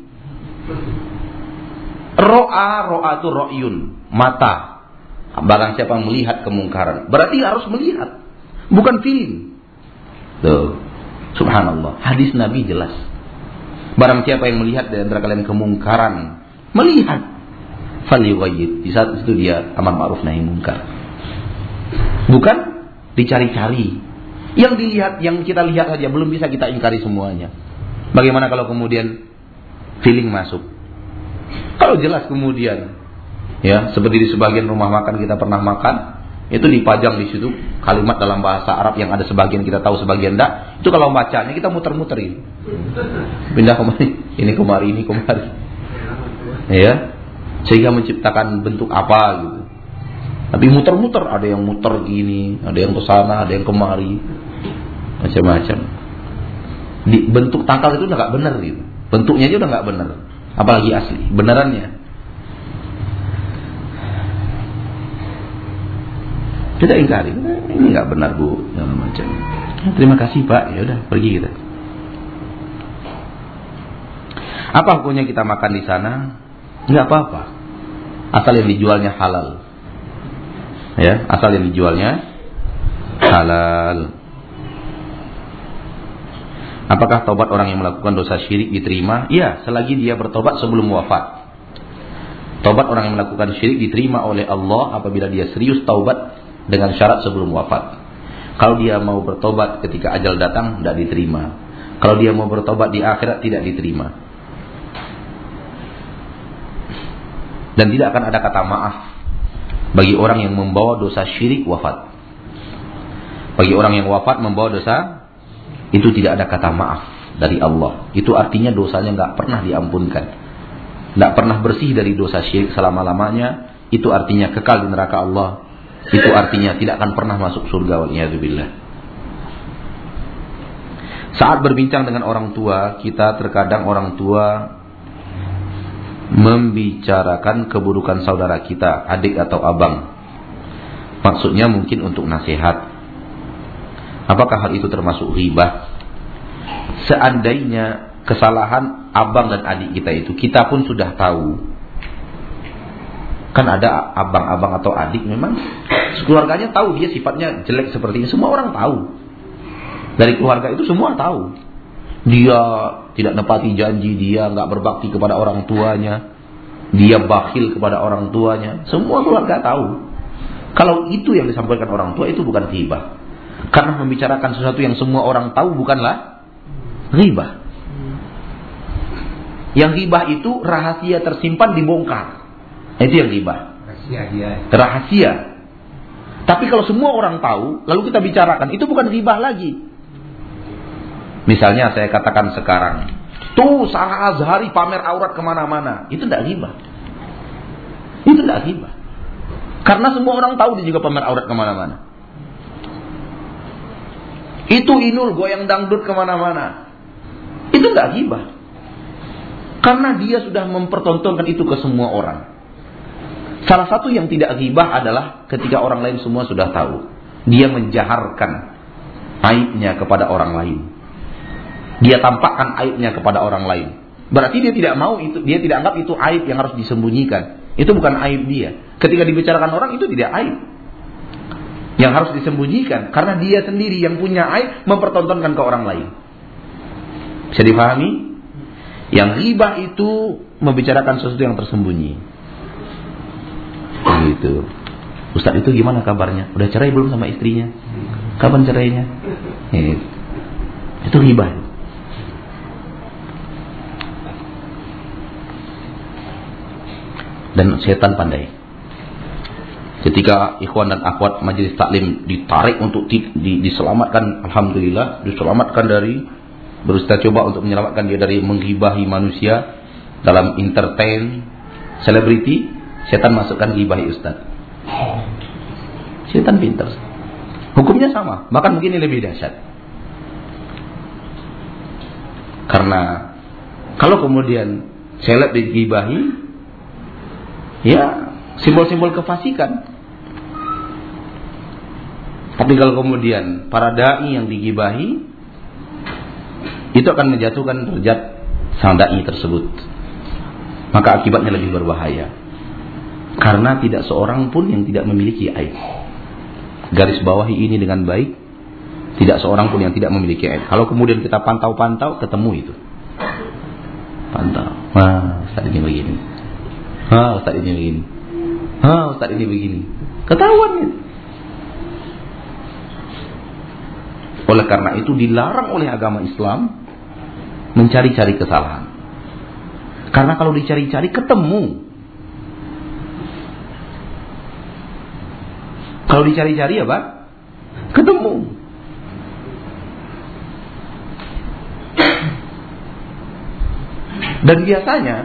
Ro'a, ro'a itu ro'yun, mata. Barang siapa melihat kemungkaran, berarti harus melihat, bukan feeling. Tuh, subhanallah. Hadis Nabi jelas. Barang siapa yang melihat di antara kalian kemungkaran, melihat falyughayyir. Di saat itu dia amar ma'ruf nahi munkar. Bukan dicari-cari. Yang dilihat, yang kita lihat saja belum bisa kita ingkari semuanya. Bagaimana kalau kemudian feeling masuk? Kalau jelas kemudian ya seperti di sebagian rumah makan kita pernah makan itu dipajang di situ kalimat dalam bahasa Arab yang ada sebagian kita tahu sebagian tidak itu kalau bacanya kita muter-muterin pindah kemari ini kemari ini kemari ya sehingga menciptakan bentuk apa gitu. Tapi muter-muter ada yang muter gini ada yang ke sana ada yang kemari macam-macam. Bentuk tangkal itu udah nggak benar gitu. Bentuknya aja udah nggak benar. Apalagi asli benerannya. Kita ingkari, ini nggak benar bu, segala macam. Terima kasih pak, ya udah pergi kita. Apa hukumnya kita makan di sana? Nggak apa-apa, asal yang dijualnya halal. Ya, asal yang dijualnya halal. Apakah tobat orang yang melakukan dosa syirik diterima? Iya, selagi dia bertobat sebelum wafat. Tobat orang yang melakukan syirik diterima oleh Allah apabila dia serius taubat dengan syarat sebelum wafat. Kalau dia mau bertobat ketika ajal datang, tidak diterima. Kalau dia mau bertobat di akhirat, tidak diterima. Dan tidak akan ada kata maaf bagi orang yang membawa dosa syirik wafat. Bagi orang yang wafat membawa dosa, itu tidak ada kata maaf dari Allah. Itu artinya dosanya nggak pernah diampunkan. Nggak pernah bersih dari dosa syirik selama-lamanya. Itu artinya kekal di neraka Allah itu artinya tidak akan pernah masuk surga waliyadzubillah. Saat berbincang dengan orang tua, kita terkadang orang tua membicarakan keburukan saudara kita, adik atau abang. Maksudnya mungkin untuk nasihat. Apakah hal itu termasuk riba? Seandainya kesalahan abang dan adik kita itu kita pun sudah tahu Kan ada abang-abang atau adik memang keluarganya tahu dia sifatnya jelek seperti ini. Semua orang tahu. Dari keluarga itu semua tahu. Dia tidak nepati janji, dia nggak berbakti kepada orang tuanya. Dia bakhil kepada orang tuanya. Semua keluarga tahu. Kalau itu yang disampaikan orang tua itu bukan riba. Karena membicarakan sesuatu yang semua orang tahu bukanlah riba. Yang riba itu rahasia tersimpan dibongkar. Itu yang riba. Rahasia dia. Rahasia. Tapi kalau semua orang tahu, lalu kita bicarakan, itu bukan riba lagi. Misalnya saya katakan sekarang, tuh Sarah Azhari pamer aurat ke mana-mana, itu tidak riba. Itu tidak riba. Karena semua orang tahu dia juga pamer aurat ke mana-mana. Itu Inul goyang dangdut ke mana-mana. Itu tidak riba. Karena dia sudah mempertontonkan itu ke semua orang. Salah satu yang tidak ghibah adalah ketika orang lain semua sudah tahu. Dia menjaharkan aibnya kepada orang lain. Dia tampakkan aibnya kepada orang lain. Berarti dia tidak mau itu, dia tidak anggap itu aib yang harus disembunyikan. Itu bukan aib dia. Ketika dibicarakan orang itu tidak aib. Yang harus disembunyikan karena dia sendiri yang punya aib mempertontonkan ke orang lain. Bisa dipahami? Yang riba itu membicarakan sesuatu yang tersembunyi. Begitu. Ustaz itu gimana kabarnya? Udah cerai belum sama istrinya? Kapan cerainya? Gitu. Itu hibah. Dan setan pandai. Ketika ikhwan dan akhwat majelis taklim ditarik untuk di, di, diselamatkan, alhamdulillah, diselamatkan dari berusaha coba untuk menyelamatkan dia dari menghibahi manusia dalam entertain selebriti Setan masukkan gibahi ustaz. Setan pintar. Hukumnya sama, bahkan mungkin lebih dahsyat. Karena kalau kemudian seleb digibahi, ya simbol-simbol kefasikan. Tapi kalau kemudian para dai yang digibahi, itu akan menjatuhkan derajat sang dai tersebut. Maka akibatnya lebih berbahaya. Karena tidak seorang pun yang tidak memiliki aib. Garis bawahi ini dengan baik. Tidak seorang pun yang tidak memiliki aib. Kalau kemudian kita pantau-pantau, ketemu itu. Pantau. Wah, ini begini. Wah, Ustaz ini begini. Wah, Ustaz ini begini. Ketahuan ya. Oleh karena itu dilarang oleh agama Islam mencari-cari kesalahan. Karena kalau dicari-cari ketemu. Kalau dicari-cari apa? Ketemu. Dan biasanya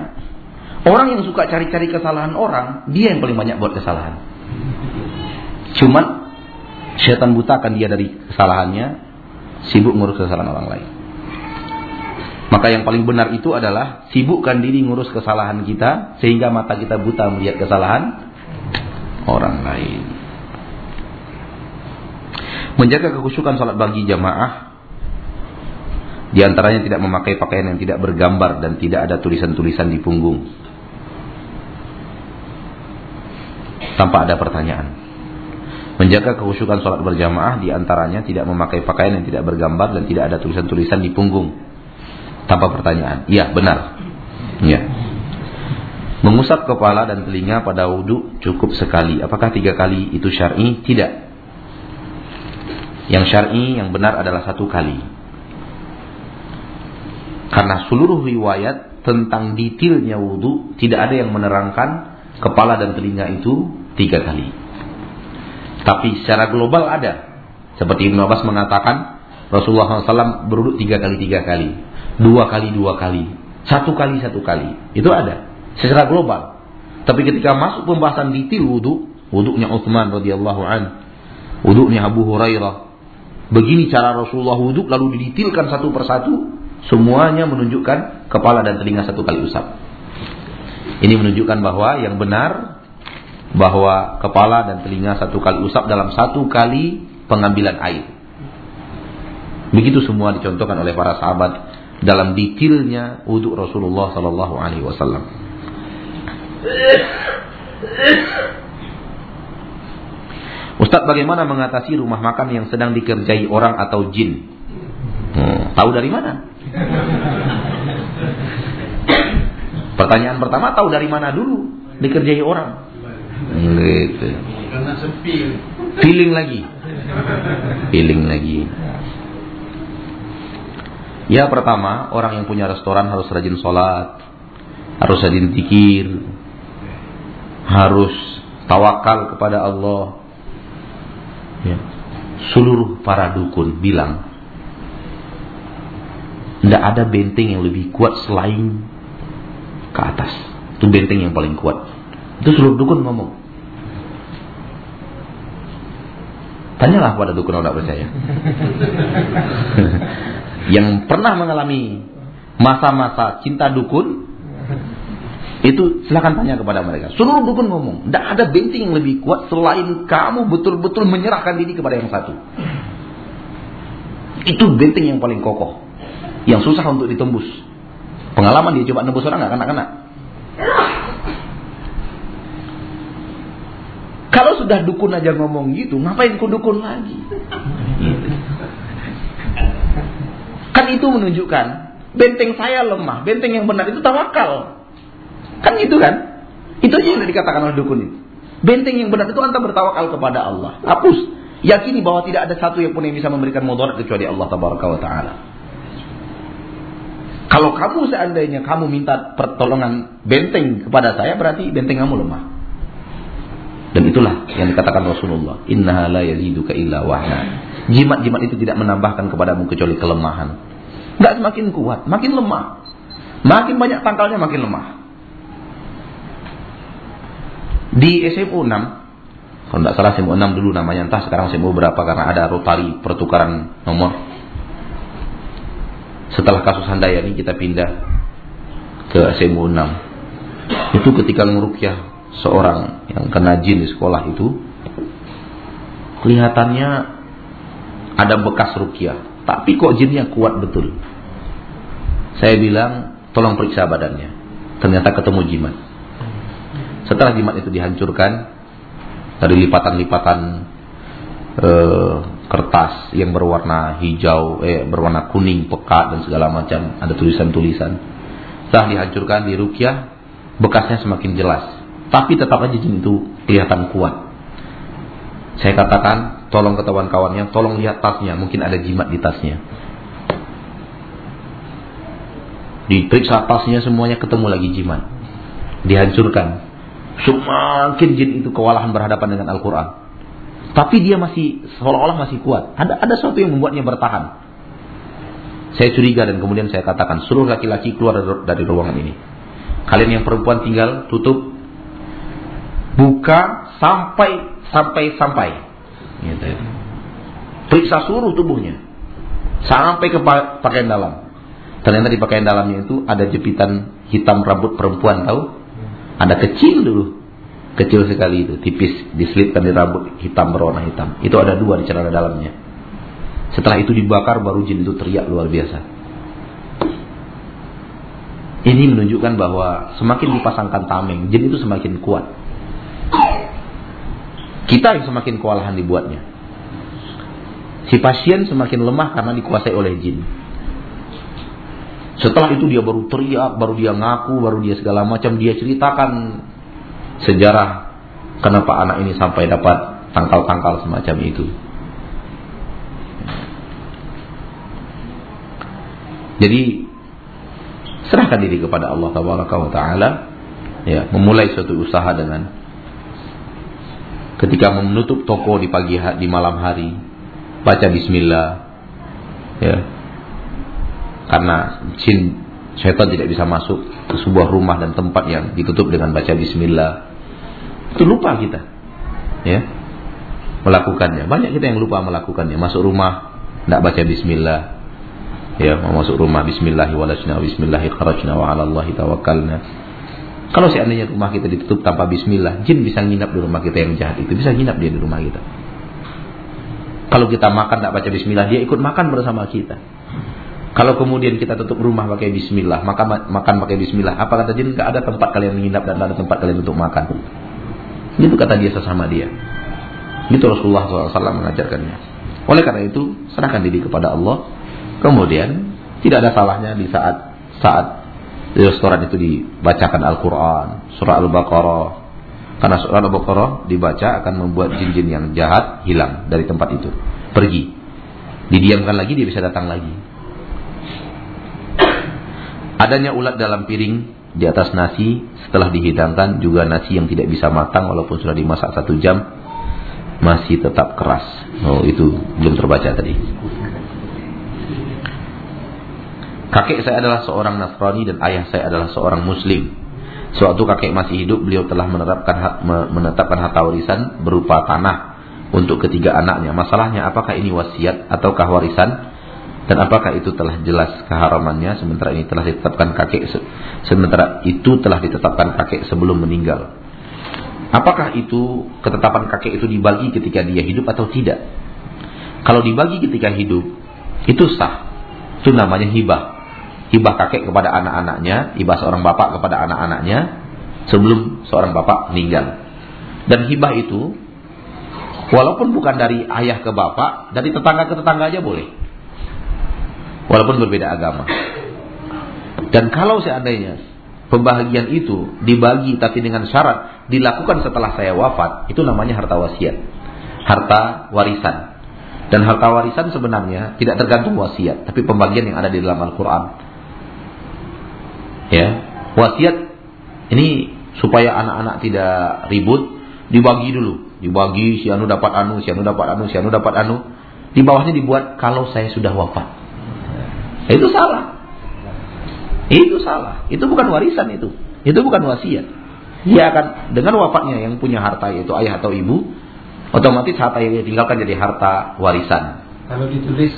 orang yang suka cari-cari kesalahan orang, dia yang paling banyak buat kesalahan. Cuman setan butakan dia dari kesalahannya, sibuk ngurus kesalahan orang lain. Maka yang paling benar itu adalah sibukkan diri ngurus kesalahan kita sehingga mata kita buta melihat kesalahan orang lain. Menjaga kekhusyukan salat bagi jamaah di antaranya tidak memakai pakaian yang tidak bergambar dan tidak ada tulisan-tulisan di punggung. Tanpa ada pertanyaan. Menjaga kekhusyukan sholat berjamaah di antaranya tidak memakai pakaian yang tidak bergambar dan tidak ada tulisan-tulisan di punggung. Tanpa pertanyaan. Iya, benar. Iya. Mengusap kepala dan telinga pada wudhu cukup sekali. Apakah tiga kali itu syar'i? Tidak. Yang syar'i yang benar adalah satu kali. Karena seluruh riwayat tentang detailnya wudhu tidak ada yang menerangkan kepala dan telinga itu tiga kali. Tapi secara global ada. Seperti Ibn Abbas mengatakan, Rasulullah SAW beruduk tiga kali tiga kali. Dua kali dua kali. Satu kali satu kali. Itu ada. Secara global. Tapi ketika masuk pembahasan detail wudhu, wudhunya Uthman radhiyallahu an, wudhunya Abu Hurairah, begini cara Rasulullah wudhu lalu diditilkan satu persatu, semuanya menunjukkan kepala dan telinga satu kali usap. Ini menunjukkan bahwa yang benar bahwa kepala dan telinga satu kali usap dalam satu kali pengambilan air. Begitu semua dicontohkan oleh para sahabat dalam detailnya wudhu Rasulullah Sallallahu Alaihi Wasallam. Ustadz bagaimana mengatasi rumah makan yang sedang dikerjai orang atau jin? Hmm, tahu dari mana? Pertanyaan pertama tahu dari mana dulu dikerjai orang? Gitu. Karena sepi. Feeling lagi. Feeling lagi. Ya pertama, orang yang punya restoran harus rajin sholat, harus rajin tikir, harus tawakal kepada Allah. Ya. Seluruh para dukun bilang, tidak ada benteng yang lebih kuat selain ke atas. Itu benteng yang paling kuat. Itu seluruh dukun ngomong. Tanyalah pada dukun orang percaya. yang pernah mengalami masa-masa cinta dukun, itu silahkan tanya kepada mereka. Seluruh dukun ngomong, tidak ada benteng yang lebih kuat selain kamu betul-betul menyerahkan diri kepada yang satu. Itu benteng yang paling kokoh, yang susah untuk ditembus. Pengalaman dia coba nembus orang nggak kena-kena. Kalau sudah dukun aja ngomong gitu, ngapain ku dukun lagi? Kan itu menunjukkan benteng saya lemah, benteng yang benar itu tawakal. Kan itu kan? Itu aja yang dikatakan oleh dukun itu. Benteng yang benar itu anta bertawakal kepada Allah. Hapus. Yakini bahwa tidak ada satu yang pun yang bisa memberikan mudarat kecuali Allah Tabaraka wa Ta'ala. Kalau kamu seandainya kamu minta pertolongan benteng kepada saya, berarti benteng kamu lemah. Dan itulah yang dikatakan Rasulullah, "Innaha la yaziduka illa wahna." Jimat-jimat itu tidak menambahkan kepadamu kecuali kelemahan. Enggak semakin kuat, makin lemah. Makin banyak tangkalnya makin lemah. Di SMU 6, kalau tidak salah SMU 6 dulu namanya, entah sekarang SMU berapa karena ada rotari pertukaran nomor. Setelah kasus Handayani kita pindah ke SMU 6. Itu ketika ngurukyah seorang yang kena jin di sekolah itu kelihatannya ada bekas rukyah tapi kok jinnya kuat betul? Saya bilang tolong periksa badannya. Ternyata ketemu jimat. Setelah jimat itu dihancurkan dari lipatan-lipatan eh, kertas yang berwarna hijau eh berwarna kuning pekat dan segala macam ada tulisan-tulisan setelah dihancurkan di rukyah bekasnya semakin jelas tapi tetap aja jin itu kelihatan kuat. Saya katakan tolong ke kawan-kawannya, tolong lihat tasnya, mungkin ada jimat di tasnya. Diperiksa tasnya semuanya ketemu lagi jimat. Dihancurkan. Semakin jin itu kewalahan berhadapan dengan Al-Quran. Tapi dia masih seolah-olah masih kuat. Ada ada sesuatu yang membuatnya bertahan. Saya curiga dan kemudian saya katakan seluruh laki-laki keluar dari ruangan ini. Kalian yang perempuan tinggal tutup buka sampai sampai sampai. Gitu. Periksa seluruh tubuhnya sampai ke pakaian dalam. Ternyata di pakaian dalamnya itu ada jepitan hitam rambut perempuan tahu? Ada kecil dulu Kecil sekali itu, tipis, diselipkan di rambut hitam berwarna hitam. Itu ada dua di celana dalamnya. Setelah itu dibakar baru jin itu teriak luar biasa. Ini menunjukkan bahwa semakin dipasangkan tameng, jin itu semakin kuat. Kita yang semakin kewalahan dibuatnya. Si pasien semakin lemah karena dikuasai oleh jin. Setelah itu dia baru teriak, baru dia ngaku, baru dia segala macam dia ceritakan sejarah kenapa anak ini sampai dapat tangkal-tangkal semacam itu. Jadi serahkan diri kepada Allah Taala ya memulai suatu usaha dengan ketika menutup toko di pagi di malam hari baca bismillah ya karena jin Syaitan tidak bisa masuk ke sebuah rumah dan tempat yang ditutup dengan baca bismillah. Itu lupa kita. Ya. Melakukannya. Banyak kita yang lupa melakukannya. Masuk rumah tidak baca bismillah. Ya, mau masuk rumah bismillahi walajna bismillahi wa 'ala Allahi tawakkalna. Kalau seandainya rumah kita ditutup tanpa bismillah, jin bisa nginap di rumah kita yang jahat itu, bisa nginap dia di rumah kita. Kalau kita makan tidak baca bismillah, dia ikut makan bersama kita. Kalau kemudian kita tutup rumah pakai bismillah, maka makan pakai bismillah. Apa kata jin? Gak ada tempat kalian menginap dan ada tempat kalian untuk makan. Itu kata dia sesama dia. Itu Rasulullah SAW mengajarkannya. Oleh karena itu, serahkan diri kepada Allah. Kemudian, tidak ada salahnya di saat saat di restoran itu dibacakan Al-Quran, surah Al-Baqarah. Karena surah Al-Baqarah dibaca akan membuat jin-jin yang jahat hilang dari tempat itu. Pergi. Didiamkan lagi, dia bisa datang lagi. Adanya ulat dalam piring di atas nasi setelah dihidangkan juga nasi yang tidak bisa matang walaupun sudah dimasak satu jam masih tetap keras. Oh itu belum terbaca tadi. Kakek saya adalah seorang Nasrani dan ayah saya adalah seorang Muslim. Suatu kakek masih hidup, beliau telah menerapkan menetapkan harta warisan berupa tanah untuk ketiga anaknya. Masalahnya apakah ini wasiat ataukah warisan? Dan apakah itu telah jelas keharamannya sementara ini telah ditetapkan kakek sementara itu telah ditetapkan kakek sebelum meninggal. Apakah itu ketetapan kakek itu dibagi ketika dia hidup atau tidak? Kalau dibagi ketika hidup itu sah. Itu namanya hibah. Hibah kakek kepada anak-anaknya, hibah seorang bapak kepada anak-anaknya sebelum seorang bapak meninggal. Dan hibah itu walaupun bukan dari ayah ke bapak, dari tetangga ke tetangga aja boleh walaupun berbeda agama. Dan kalau seandainya pembahagian itu dibagi tapi dengan syarat dilakukan setelah saya wafat, itu namanya harta wasiat. Harta warisan. Dan harta warisan sebenarnya tidak tergantung wasiat, tapi pembagian yang ada di dalam Al-Qur'an. Ya, wasiat ini supaya anak-anak tidak ribut, dibagi dulu. Dibagi si anu dapat anu, si anu dapat anu, si anu dapat anu. Di bawahnya dibuat kalau saya sudah wafat. Itu salah. Itu salah. Itu bukan warisan itu. Itu bukan wasiat. Dia akan dengan wafatnya yang punya harta yaitu ayah atau ibu, otomatis harta yang ditinggalkan jadi harta warisan. Kalau ditulis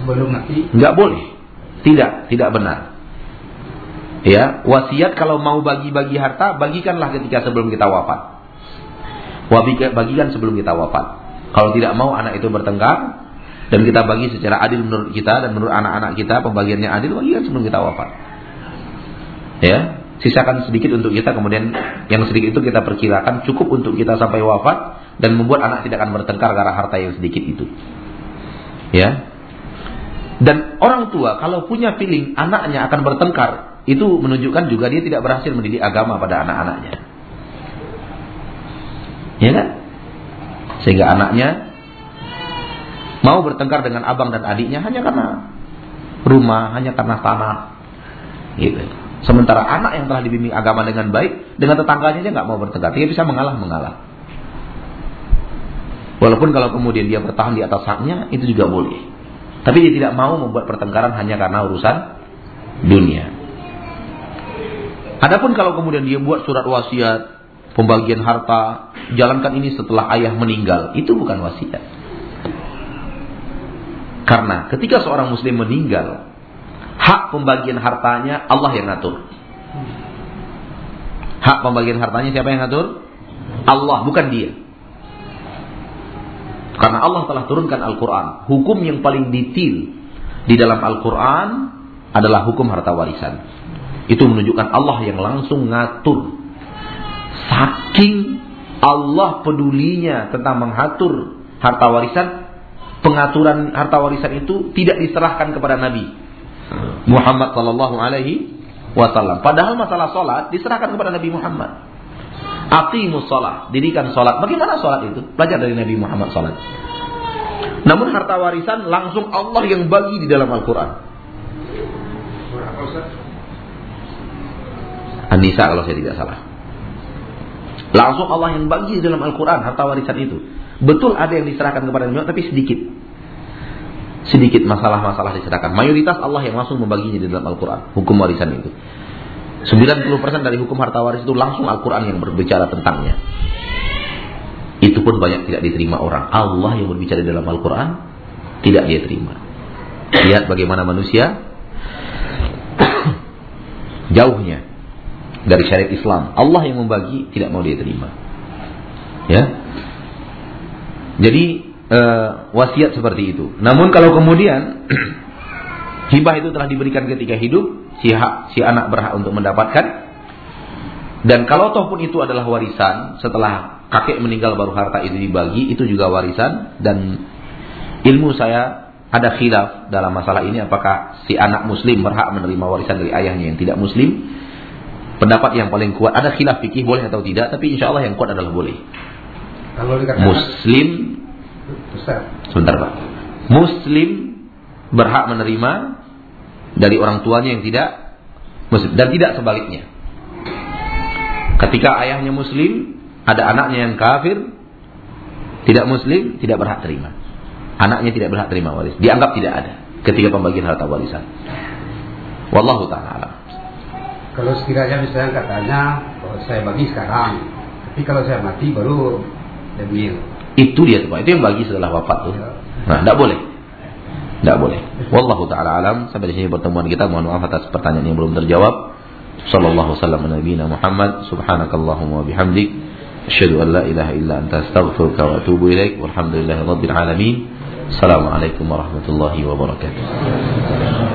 sebelum mati? Enggak boleh. Tidak, tidak benar. Ya, wasiat kalau mau bagi-bagi harta, bagikanlah ketika sebelum kita wafat. Bagikan sebelum kita wafat. Kalau tidak mau anak itu bertengkar, dan kita bagi secara adil menurut kita dan menurut anak-anak kita pembagiannya adil bagikan sebelum kita wafat. Ya, sisakan sedikit untuk kita kemudian yang sedikit itu kita perkirakan cukup untuk kita sampai wafat dan membuat anak tidak akan bertengkar karena harta yang sedikit itu. Ya. Dan orang tua kalau punya feeling anaknya akan bertengkar, itu menunjukkan juga dia tidak berhasil mendidik agama pada anak-anaknya. Ya kan? Sehingga anaknya Mau bertengkar dengan abang dan adiknya hanya karena rumah, hanya karena tanah. Gitu. Sementara anak yang telah dibimbing agama dengan baik, dengan tetangganya dia nggak mau bertengkar, dia bisa mengalah mengalah. Walaupun kalau kemudian dia bertahan di atas haknya, itu juga boleh. Tapi dia tidak mau membuat pertengkaran hanya karena urusan dunia. Adapun kalau kemudian dia buat surat wasiat, pembagian harta, jalankan ini setelah ayah meninggal, itu bukan wasiat. Karena ketika seorang muslim meninggal, hak pembagian hartanya Allah yang ngatur. Hak pembagian hartanya siapa yang ngatur? Allah, bukan dia. Karena Allah telah turunkan Al-Quran. Hukum yang paling detail di dalam Al-Quran adalah hukum harta warisan. Itu menunjukkan Allah yang langsung ngatur. Saking Allah pedulinya tentang mengatur harta warisan, pengaturan harta warisan itu tidak diserahkan kepada Nabi Muhammad Sallallahu Alaihi Wasallam. Padahal masalah sholat diserahkan kepada Nabi Muhammad. Aqimus sholat, dirikan sholat. Bagaimana sholat itu? Belajar dari Nabi Muhammad sholat. Namun harta warisan langsung Allah yang bagi di dalam Al-Quran. An-Nisa kalau saya tidak salah. Langsung Allah yang bagi dalam Al-Quran harta warisan itu. Betul ada yang diserahkan kepada Nabi tapi sedikit sedikit masalah-masalah diserahkan. Mayoritas Allah yang langsung membaginya di dalam Al-Quran. Hukum warisan itu. 90% dari hukum harta waris itu langsung Al-Quran yang berbicara tentangnya. Itu pun banyak tidak diterima orang. Allah yang berbicara di dalam Al-Quran tidak dia terima. Lihat bagaimana manusia jauhnya dari syariat Islam. Allah yang membagi tidak mau dia terima. Ya. Jadi uh, wasiat seperti itu. Namun kalau kemudian hibah itu telah diberikan ketika hidup, si hak, si anak berhak untuk mendapatkan. Dan kalau toh pun itu adalah warisan, setelah kakek meninggal baru harta itu dibagi, itu juga warisan dan ilmu saya ada khilaf dalam masalah ini apakah si anak muslim berhak menerima warisan dari ayahnya yang tidak muslim. Pendapat yang paling kuat ada khilaf fikih boleh atau tidak, tapi insya Allah yang kuat adalah boleh. Kalau muslim Sebentar Pak. Muslim berhak menerima dari orang tuanya yang tidak muslim dan tidak sebaliknya. Ketika ayahnya muslim, ada anaknya yang kafir, tidak muslim, tidak berhak terima. Anaknya tidak berhak terima waris. Dianggap tidak ada ketika pembagian harta warisan. Wallahu taala Kalau sekiranya misalnya katanya oh, saya bagi sekarang, tapi kalau saya mati baru diambil. Itu dia tuh. Itu yang bagi setelah wafat tuh. Nah, tidak boleh. Tidak boleh. Wallahu taala alam. Sampai di sini pertemuan kita. Mohon maaf atas pertanyaan yang belum terjawab. Sallallahu wasallam Nabi Muhammad. Subhanakallahumma wa bihamdik. Asyhadu an la ilaha illa anta astaghfiruka wa atubu ilaik. Walhamdulillahi rabbil alamin. Assalamualaikum warahmatullahi wabarakatuh.